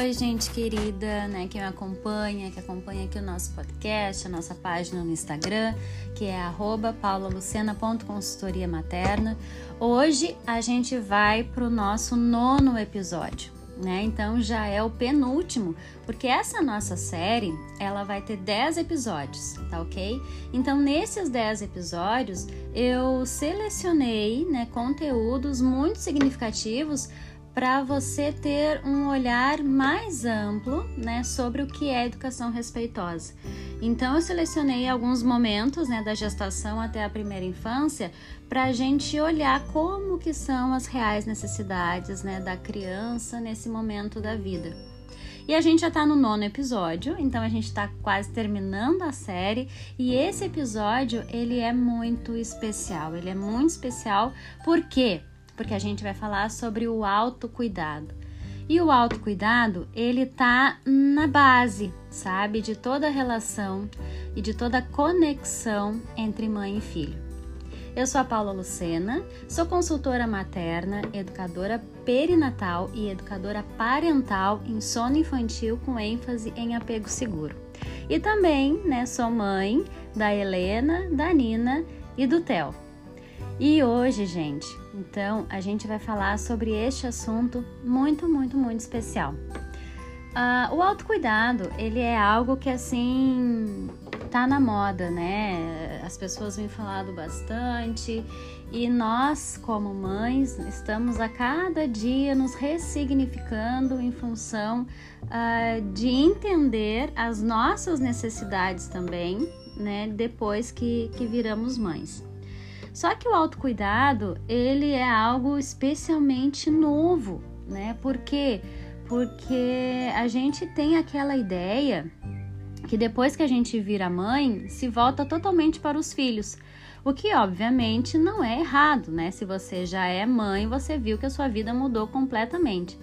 Oi, gente querida, né, que me acompanha, que acompanha aqui o nosso podcast, a nossa página no Instagram, que é paulalucena.consultoria materna. Hoje a gente vai para o nosso nono episódio, né? Então já é o penúltimo, porque essa nossa série, ela vai ter 10 episódios, tá ok? Então nesses 10 episódios eu selecionei, né, conteúdos muito significativos para você ter um olhar mais amplo né, sobre o que é educação respeitosa. Então, eu selecionei alguns momentos né, da gestação até a primeira infância para a gente olhar como que são as reais necessidades né, da criança nesse momento da vida. E a gente já está no nono episódio, então a gente está quase terminando a série. E esse episódio ele é muito especial. Ele é muito especial porque porque a gente vai falar sobre o autocuidado. E o autocuidado, ele tá na base, sabe, de toda relação e de toda conexão entre mãe e filho. Eu sou a Paula Lucena, sou consultora materna, educadora perinatal e educadora parental em sono infantil com ênfase em apego seguro. E também, né, sou mãe da Helena, da Nina e do Theo. E hoje, gente, então a gente vai falar sobre este assunto muito, muito, muito especial. Uh, o autocuidado, ele é algo que assim tá na moda, né? As pessoas vêm falado bastante e nós, como mães, estamos a cada dia nos ressignificando em função uh, de entender as nossas necessidades também, né? Depois que, que viramos mães. Só que o autocuidado, ele é algo especialmente novo, né? Por quê? Porque a gente tem aquela ideia que depois que a gente vira mãe, se volta totalmente para os filhos. O que obviamente não é errado, né? Se você já é mãe, você viu que a sua vida mudou completamente.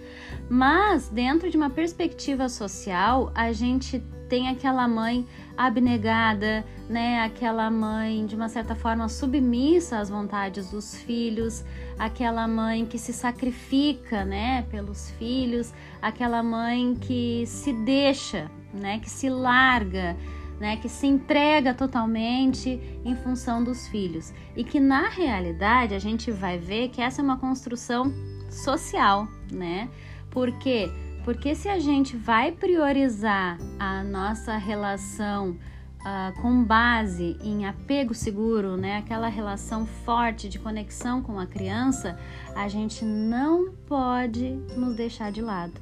Mas dentro de uma perspectiva social, a gente tem aquela mãe abnegada, né? Aquela mãe de uma certa forma submissa às vontades dos filhos, aquela mãe que se sacrifica, né, pelos filhos, aquela mãe que se deixa, né, que se larga, né, que se entrega totalmente em função dos filhos. E que na realidade a gente vai ver que essa é uma construção social, né? Porque porque se a gente vai priorizar a nossa relação uh, com base em apego seguro, né, aquela relação forte de conexão com a criança, a gente não pode nos deixar de lado.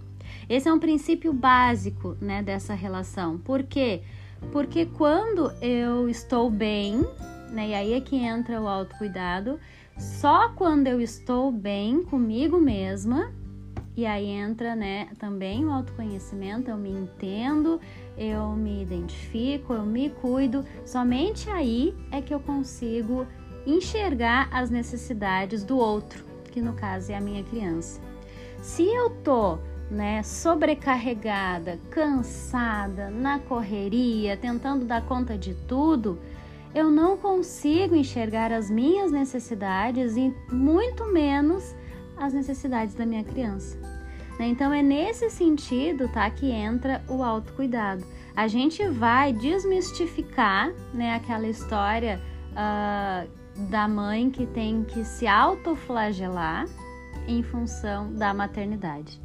Esse é um princípio básico né, dessa relação. Por quê? Porque quando eu estou bem, né, e aí é que entra o autocuidado, só quando eu estou bem comigo mesma, e aí entra, né, também o autoconhecimento, eu me entendo, eu me identifico, eu me cuido. Somente aí é que eu consigo enxergar as necessidades do outro, que no caso é a minha criança. Se eu tô, né, sobrecarregada, cansada, na correria, tentando dar conta de tudo, eu não consigo enxergar as minhas necessidades e muito menos as necessidades da minha criança. Né? Então é nesse sentido, tá, que entra o autocuidado. A gente vai desmistificar, né, aquela história uh, da mãe que tem que se autoflagelar em função da maternidade.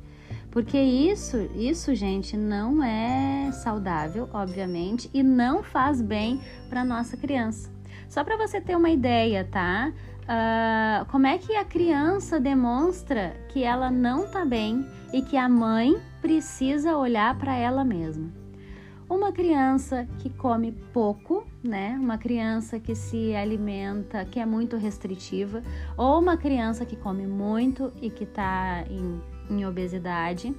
Porque isso, isso, gente, não é saudável, obviamente, e não faz bem para nossa criança. Só para você ter uma ideia, tá? Uh, como é que a criança demonstra que ela não está bem e que a mãe precisa olhar para ela mesma? Uma criança que come pouco, né? Uma criança que se alimenta, que é muito restritiva, ou uma criança que come muito e que está em, em obesidade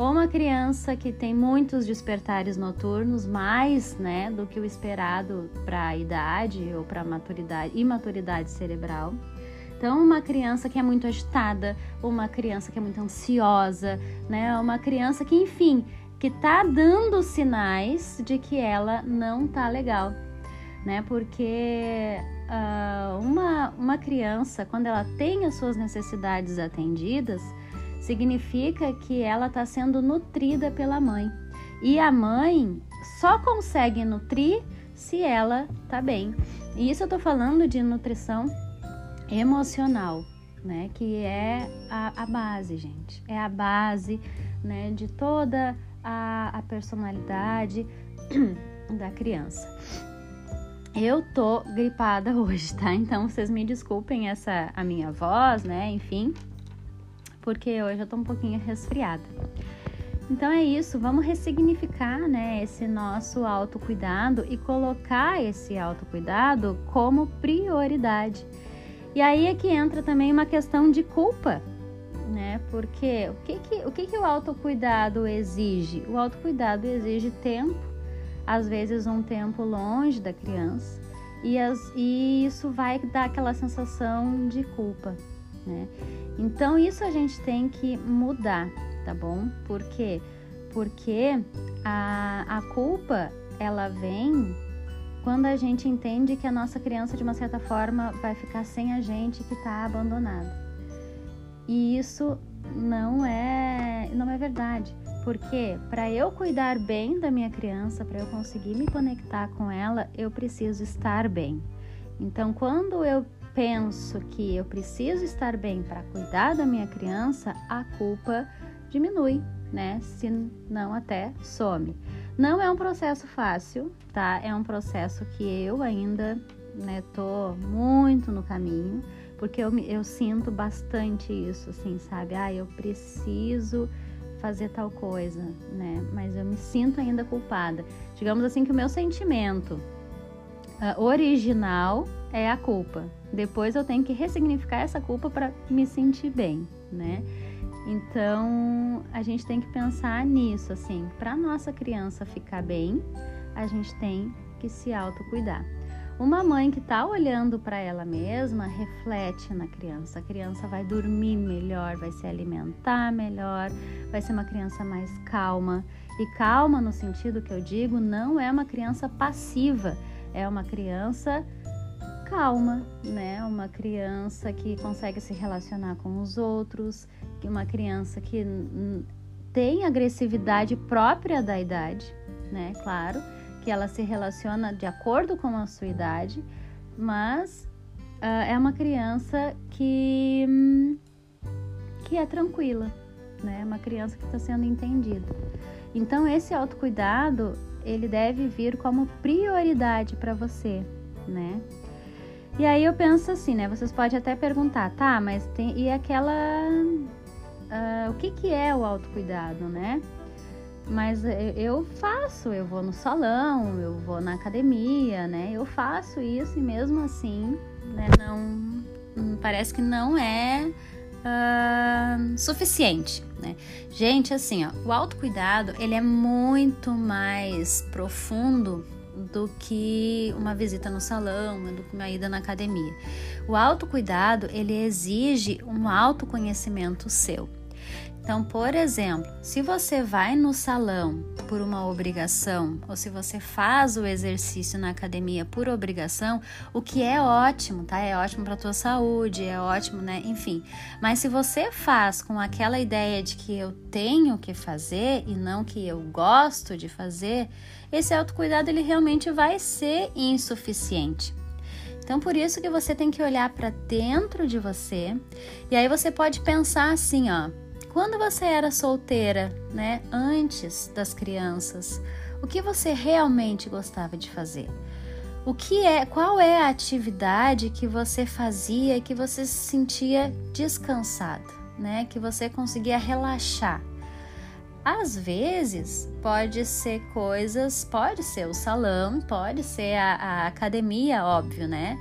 ou uma criança que tem muitos despertares noturnos, mais né, do que o esperado para a idade ou para a maturidade, imaturidade cerebral. Então, uma criança que é muito agitada, uma criança que é muito ansiosa, né, uma criança que, enfim, que está dando sinais de que ela não tá legal, né? Porque uh, uma, uma criança, quando ela tem as suas necessidades atendidas, significa que ela está sendo nutrida pela mãe. E a mãe só consegue nutrir se ela tá bem. E isso eu tô falando de nutrição emocional, né? Que é a, a base, gente. É a base, né? De toda a, a personalidade da criança. Eu tô gripada hoje, tá? Então vocês me desculpem essa a minha voz, né? Enfim, porque hoje eu tô um pouquinho resfriada. Então é isso, vamos ressignificar, né, esse nosso autocuidado e colocar esse autocuidado como prioridade. E aí é que entra também uma questão de culpa, né? Porque o que que o, que que o autocuidado exige? O autocuidado exige tempo, às vezes um tempo longe da criança, e, as, e isso vai dar aquela sensação de culpa, né? Então isso a gente tem que mudar tá bom? Por quê? Porque a, a culpa ela vem quando a gente entende que a nossa criança de uma certa forma vai ficar sem a gente que está abandonada. E isso não é não é verdade, porque para eu cuidar bem da minha criança, para eu conseguir me conectar com ela, eu preciso estar bem. Então, quando eu penso que eu preciso estar bem para cuidar da minha criança, a culpa diminui, né? Se não até some. Não é um processo fácil, tá? É um processo que eu ainda, né, tô muito no caminho, porque eu, eu sinto bastante isso, assim, sabe? Ah, eu preciso fazer tal coisa, né? Mas eu me sinto ainda culpada. Digamos assim que o meu sentimento uh, original é a culpa. Depois eu tenho que ressignificar essa culpa para me sentir bem, né? Então, a gente tem que pensar nisso, assim, para nossa criança ficar bem, a gente tem que se autocuidar. Uma mãe que está olhando para ela mesma reflete na criança. A criança vai dormir melhor, vai se alimentar melhor, vai ser uma criança mais calma. E calma, no sentido que eu digo, não é uma criança passiva, é uma criança calma, né? Uma criança que consegue se relacionar com os outros, que uma criança que tem agressividade própria da idade, né? Claro, que ela se relaciona de acordo com a sua idade, mas uh, é uma criança que que é tranquila, né? Uma criança que está sendo entendida. Então esse autocuidado ele deve vir como prioridade para você, né? E aí eu penso assim, né? Vocês podem até perguntar, tá? Mas tem e aquela uh, o que, que é o autocuidado, né? Mas eu faço, eu vou no salão, eu vou na academia, né? Eu faço isso e mesmo assim, né? Não, hum, parece que não é uh, suficiente, né? Gente, assim, ó, o autocuidado ele é muito mais profundo do que uma visita no salão, do que uma ida na academia. O autocuidado ele exige um autoconhecimento seu. Então, por exemplo, se você vai no salão por uma obrigação, ou se você faz o exercício na academia por obrigação, o que é ótimo, tá? É ótimo para tua saúde, é ótimo, né? Enfim. Mas se você faz com aquela ideia de que eu tenho que fazer e não que eu gosto de fazer, esse autocuidado ele realmente vai ser insuficiente. Então, por isso que você tem que olhar para dentro de você, e aí você pode pensar assim, ó, quando você era solteira, né, antes das crianças, o que você realmente gostava de fazer? O que é, qual é a atividade que você fazia que você se sentia descansado, né? Que você conseguia relaxar? Às vezes pode ser coisas, pode ser o salão, pode ser a, a academia, óbvio, né?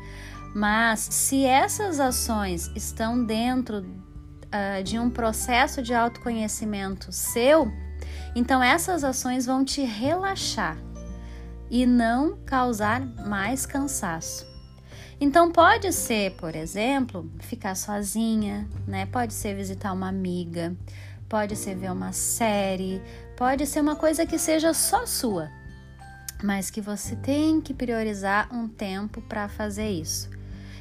Mas se essas ações estão dentro uh, de um processo de autoconhecimento seu, então essas ações vão te relaxar e não causar mais cansaço. Então pode ser, por exemplo, ficar sozinha, né? Pode ser visitar uma amiga, pode ser ver uma série, pode ser uma coisa que seja só sua, mas que você tem que priorizar um tempo para fazer isso.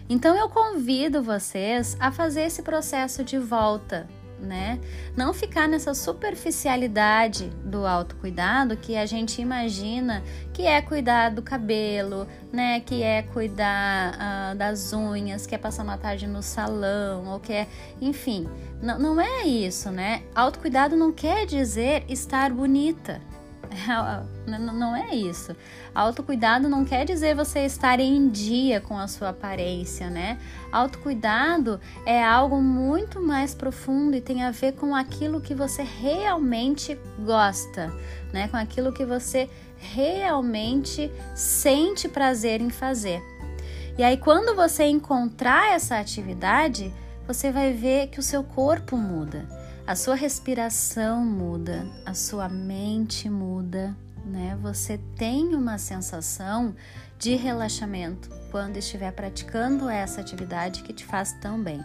Então eu convido vocês a fazer esse processo de volta né? Não ficar nessa superficialidade do autocuidado que a gente imagina que é cuidar do cabelo, né? Que é cuidar uh, das unhas, que é passar uma tarde no salão, ou que é, enfim, não, não é isso, né? Autocuidado não quer dizer estar bonita. Não é isso. Autocuidado não quer dizer você estar em dia com a sua aparência, né? Autocuidado é algo muito mais profundo e tem a ver com aquilo que você realmente gosta, né? Com aquilo que você realmente sente prazer em fazer. E aí, quando você encontrar essa atividade, você vai ver que o seu corpo muda a sua respiração muda, a sua mente muda, né? Você tem uma sensação de relaxamento quando estiver praticando essa atividade que te faz tão bem.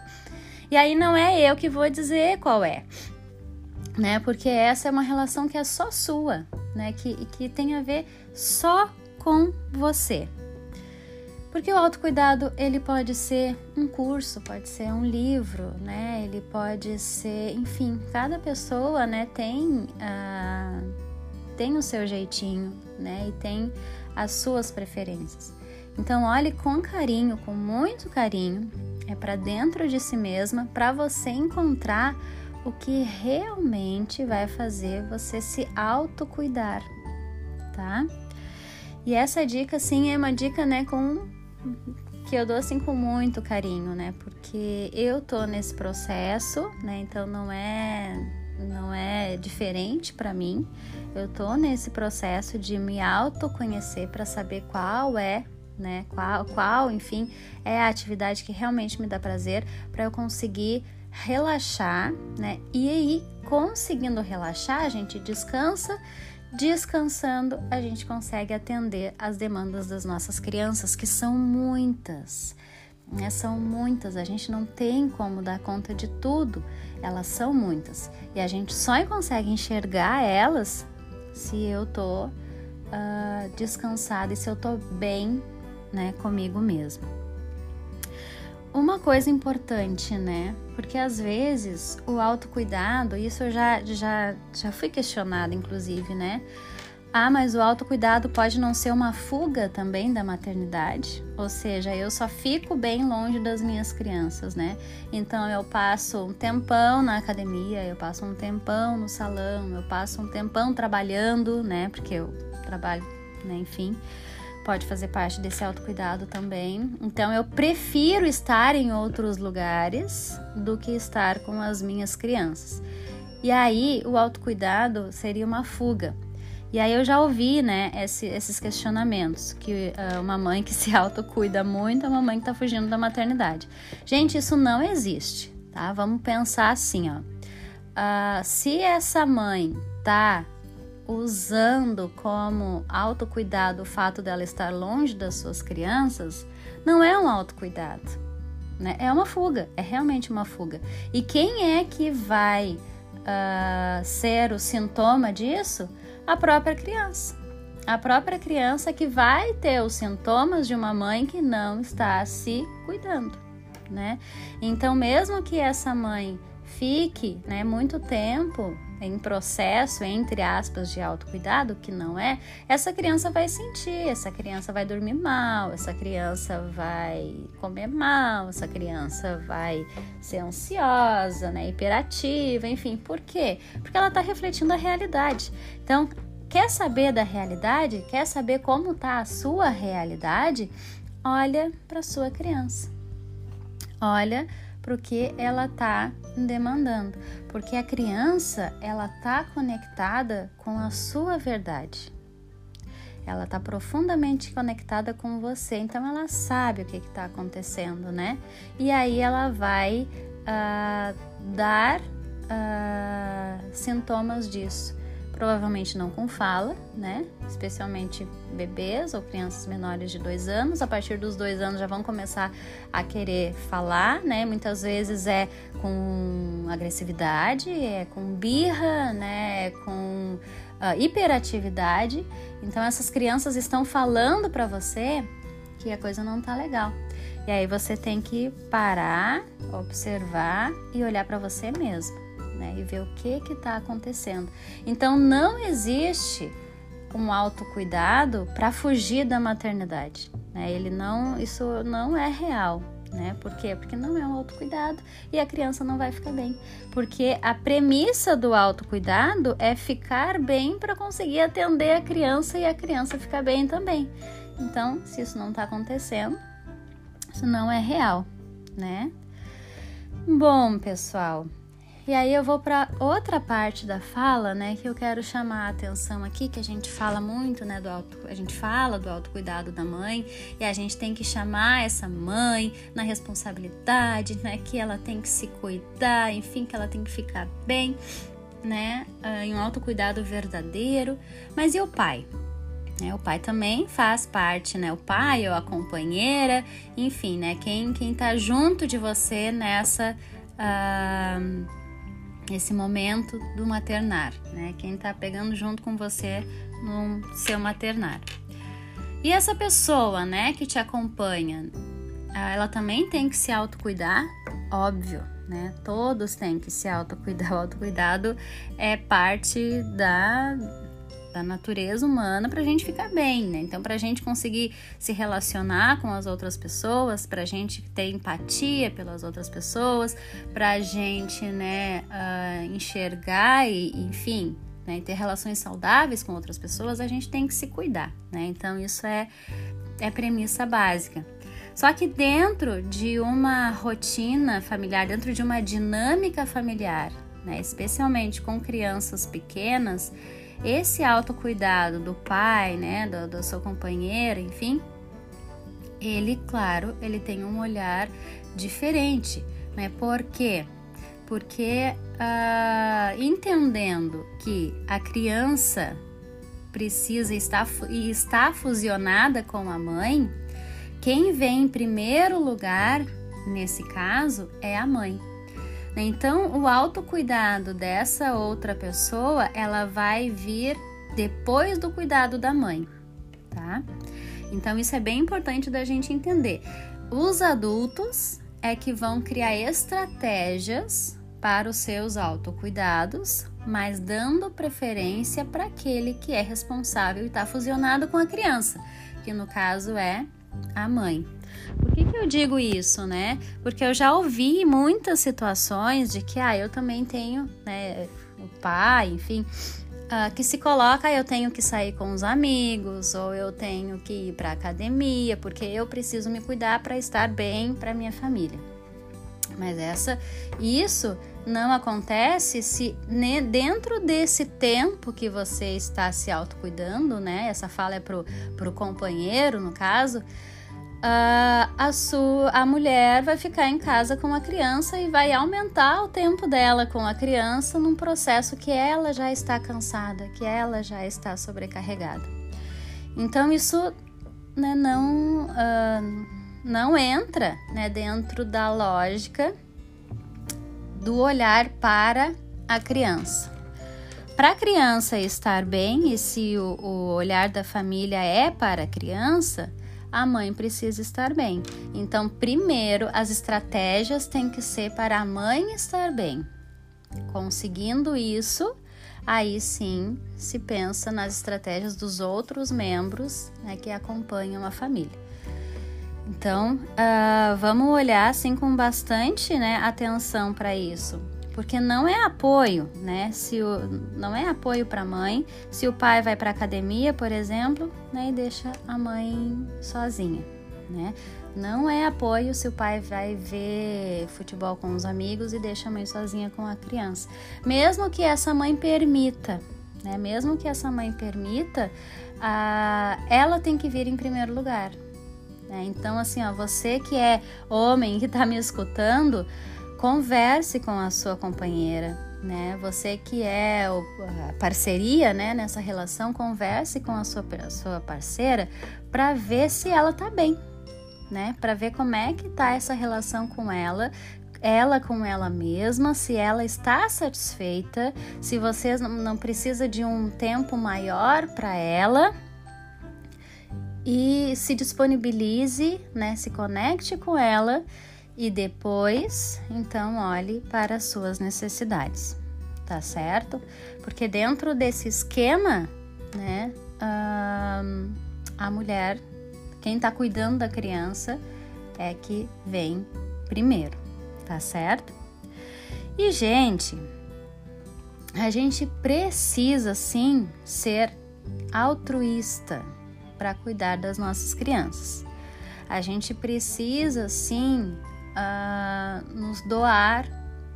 E aí não é eu que vou dizer qual é, né? Porque essa é uma relação que é só sua, né? Que, que tem a ver só com você. Porque o autocuidado, ele pode ser um curso, pode ser um livro, né? Ele pode ser, enfim, cada pessoa, né, tem, ah, tem o seu jeitinho, né? E tem as suas preferências. Então, olhe com carinho, com muito carinho, é para dentro de si mesma, para você encontrar o que realmente vai fazer você se autocuidar, tá? E essa dica, sim, é uma dica, né, com que eu dou assim com muito carinho, né? Porque eu tô nesse processo, né? Então não é não é diferente para mim. Eu tô nesse processo de me autoconhecer para saber qual é, né? Qual, qual, enfim, é a atividade que realmente me dá prazer para eu conseguir relaxar, né? E aí, conseguindo relaxar, a gente descansa Descansando, a gente consegue atender as demandas das nossas crianças, que são muitas. Né? São muitas, a gente não tem como dar conta de tudo, elas são muitas. E a gente só consegue enxergar elas se eu tô uh, descansada e se eu tô bem né, comigo mesma. Uma coisa importante, né? Porque às vezes o autocuidado, isso eu já, já, já fui questionada, inclusive, né? Ah, mas o autocuidado pode não ser uma fuga também da maternidade? Ou seja, eu só fico bem longe das minhas crianças, né? Então eu passo um tempão na academia, eu passo um tempão no salão, eu passo um tempão trabalhando, né? Porque eu trabalho, né? Enfim pode fazer parte desse autocuidado também. Então eu prefiro estar em outros lugares do que estar com as minhas crianças. E aí o autocuidado seria uma fuga. E aí eu já ouvi, né, esse, esses questionamentos, que uh, uma mãe que se autocuida muito é uma mãe que está fugindo da maternidade. Gente, isso não existe, tá? Vamos pensar assim, ó. Uh, se essa mãe tá usando como autocuidado o fato dela estar longe das suas crianças, não é um autocuidado, né? É uma fuga, é realmente uma fuga. E quem é que vai uh, ser o sintoma disso? A própria criança. A própria criança que vai ter os sintomas de uma mãe que não está se cuidando, né? Então, mesmo que essa mãe fique, né, muito tempo em processo, entre aspas, de autocuidado, que não é, essa criança vai sentir, essa criança vai dormir mal, essa criança vai comer mal, essa criança vai ser ansiosa, né, hiperativa, enfim, por quê? Porque ela está refletindo a realidade. Então, quer saber da realidade? Quer saber como está a sua realidade? Olha para sua criança. Olha para o que ela está demandando, porque a criança ela está conectada com a sua verdade. Ela está profundamente conectada com você, então ela sabe o que está acontecendo, né? E aí ela vai uh, dar uh, sintomas disso provavelmente não com fala, né? Especialmente bebês ou crianças menores de dois anos. A partir dos dois anos já vão começar a querer falar, né? Muitas vezes é com agressividade, é com birra, né? É com uh, hiperatividade. Então essas crianças estão falando para você que a coisa não tá legal. E aí você tem que parar, observar e olhar para você mesmo né? E ver o que que está acontecendo. Então não existe um autocuidado para fugir da maternidade, né? Ele não, isso não é real, né? Por quê? Porque não é um autocuidado e a criança não vai ficar bem. Porque a premissa do autocuidado é ficar bem para conseguir atender a criança e a criança ficar bem também. Então, se isso não está acontecendo, isso não é real, né? Bom, pessoal, e aí eu vou para outra parte da fala, né, que eu quero chamar a atenção aqui, que a gente fala muito, né, do auto, a gente fala do autocuidado da mãe, e a gente tem que chamar essa mãe na responsabilidade, né, que ela tem que se cuidar, enfim, que ela tem que ficar bem, né, ah, em um autocuidado verdadeiro. Mas e o pai? É, o pai também faz parte, né? O pai ou a companheira, enfim, né? Quem, quem tá junto de você nessa. Uh, esse momento do maternar, né? Quem tá pegando junto com você no seu maternar. E essa pessoa, né, que te acompanha, ela também tem que se autocuidar, óbvio, né? Todos têm que se autocuidar. O autocuidado é parte da da natureza humana para a gente ficar bem, né? Então, para a gente conseguir se relacionar com as outras pessoas, para a gente ter empatia pelas outras pessoas, para a gente, né, uh, enxergar e, enfim, né, ter relações saudáveis com outras pessoas, a gente tem que se cuidar, né? Então, isso é, é premissa básica. Só que dentro de uma rotina familiar, dentro de uma dinâmica familiar, né, especialmente com crianças pequenas, esse autocuidado do pai, né, do, do seu companheiro, enfim, ele, claro, ele tem um olhar diferente, né? Por quê? Porque uh, entendendo que a criança precisa estar e está fusionada com a mãe, quem vem em primeiro lugar nesse caso é a mãe. Então, o autocuidado dessa outra pessoa, ela vai vir depois do cuidado da mãe, tá? Então, isso é bem importante da gente entender. Os adultos é que vão criar estratégias para os seus autocuidados, mas dando preferência para aquele que é responsável e está fusionado com a criança, que no caso é a mãe. Por que, que eu digo isso, né? Porque eu já ouvi muitas situações de que, ah, eu também tenho, né, o pai, enfim, uh, que se coloca, ah, eu tenho que sair com os amigos, ou eu tenho que ir para academia, porque eu preciso me cuidar para estar bem para minha família. Mas essa, isso não acontece se né, dentro desse tempo que você está se autocuidando, né? Essa fala é pro, pro companheiro, no caso uh, a, sua, a mulher vai ficar em casa com a criança e vai aumentar o tempo dela com a criança num processo que ela já está cansada, que ela já está sobrecarregada. Então isso né, não, uh, não entra né, dentro da lógica do olhar para a criança. Para a criança estar bem, e se o, o olhar da família é para a criança, a mãe precisa estar bem. Então, primeiro, as estratégias têm que ser para a mãe estar bem. Conseguindo isso, aí sim se pensa nas estratégias dos outros membros né, que acompanham a família. Então, uh, vamos olhar assim com bastante né, atenção para isso porque não é apoio, né? Se o, não é apoio para a mãe, se o pai vai para academia, por exemplo, né, e deixa a mãe sozinha, né? Não é apoio se o pai vai ver futebol com os amigos e deixa a mãe sozinha com a criança. Mesmo que essa mãe permita, né? Mesmo que essa mãe permita, a, ela tem que vir em primeiro lugar. Né? Então, assim, ó, você que é homem que está me escutando, converse com a sua companheira, né? Você que é a parceria, né, nessa relação, converse com a sua, a sua parceira para ver se ela tá bem, né? Para ver como é que tá essa relação com ela, ela com ela mesma, se ela está satisfeita, se você não precisa de um tempo maior para ela. E se disponibilize, né? Se conecte com ela e depois, então, olhe para as suas necessidades. tá certo? Porque dentro desse esquema, né, a mulher, quem tá cuidando da criança, é que vem primeiro, tá certo? E, gente, a gente precisa sim ser altruísta para cuidar das nossas crianças. A gente precisa sim uh, nos doar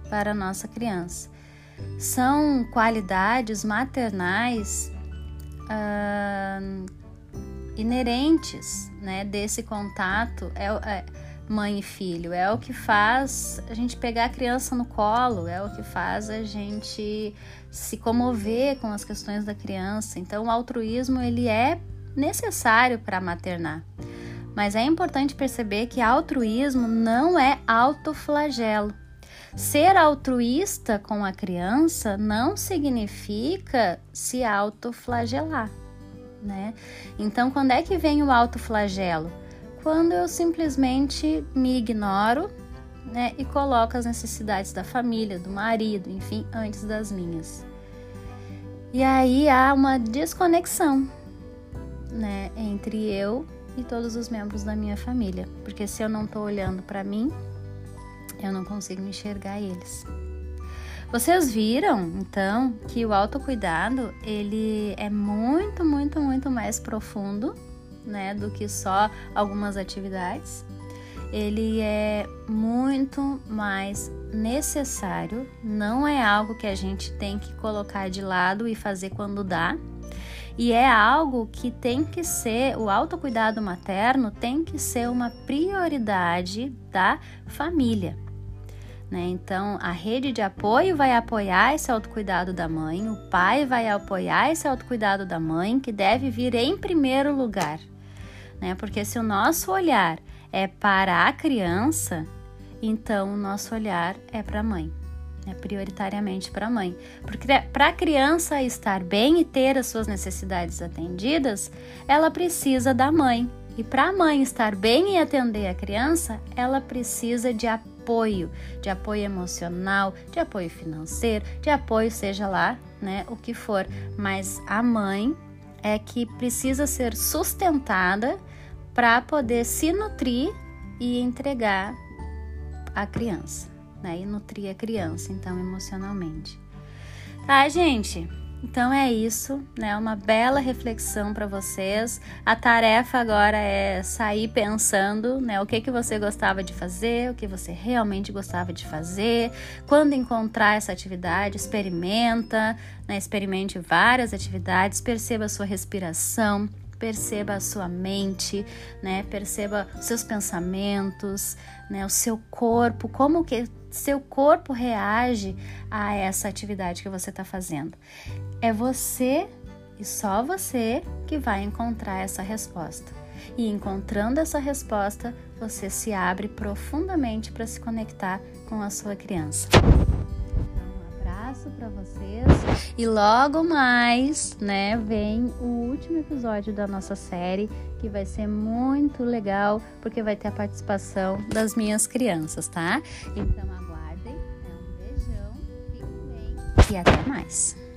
para a nossa criança. São qualidades maternais uh, inerentes né, desse contato. É, é, mãe e filho, é o que faz a gente pegar a criança no colo, é o que faz a gente se comover com as questões da criança. Então, o altruísmo ele é necessário para maternar. Mas é importante perceber que altruísmo não é autoflagelo. Ser altruísta com a criança não significa se autoflagelar, né? Então, quando é que vem o autoflagelo? Quando eu simplesmente me ignoro, né, e coloco as necessidades da família, do marido, enfim, antes das minhas. E aí há uma desconexão, né, entre eu e todos os membros da minha família, porque se eu não estou olhando para mim, eu não consigo enxergar eles. Vocês viram, então, que o autocuidado, ele é muito, muito, muito mais profundo, né, do que só algumas atividades. Ele é muito mais necessário, não é algo que a gente tem que colocar de lado e fazer quando dá. E é algo que tem que ser, o autocuidado materno tem que ser uma prioridade da família. Né? Então, a rede de apoio vai apoiar esse autocuidado da mãe, o pai vai apoiar esse autocuidado da mãe, que deve vir em primeiro lugar. Né? Porque se o nosso olhar é para a criança, então o nosso olhar é para a mãe, é prioritariamente para a mãe. Porque para a criança estar bem e ter as suas necessidades atendidas, ela precisa da mãe. E para a mãe estar bem e atender a criança, ela precisa de apoio, de apoio emocional, de apoio financeiro, de apoio seja lá, né, o que for. Mas a mãe é que precisa ser sustentada para poder se nutrir e entregar a criança, né? E nutrir a criança, então, emocionalmente. Tá, gente? Então é isso, né? Uma bela reflexão para vocês. A tarefa agora é sair pensando, né? O que que você gostava de fazer, o que você realmente gostava de fazer. Quando encontrar essa atividade, experimenta, né? Experimente várias atividades, perceba a sua respiração, perceba a sua mente, né? Perceba seus pensamentos, né? O seu corpo, como que seu corpo reage a essa atividade que você está fazendo. É você e só você que vai encontrar essa resposta. E encontrando essa resposta, você se abre profundamente para se conectar com a sua criança abraço para vocês e logo mais, né, vem o último episódio da nossa série que vai ser muito legal porque vai ter a participação das minhas crianças, tá? Então aguardem, é um beijão, fiquem bem e até mais.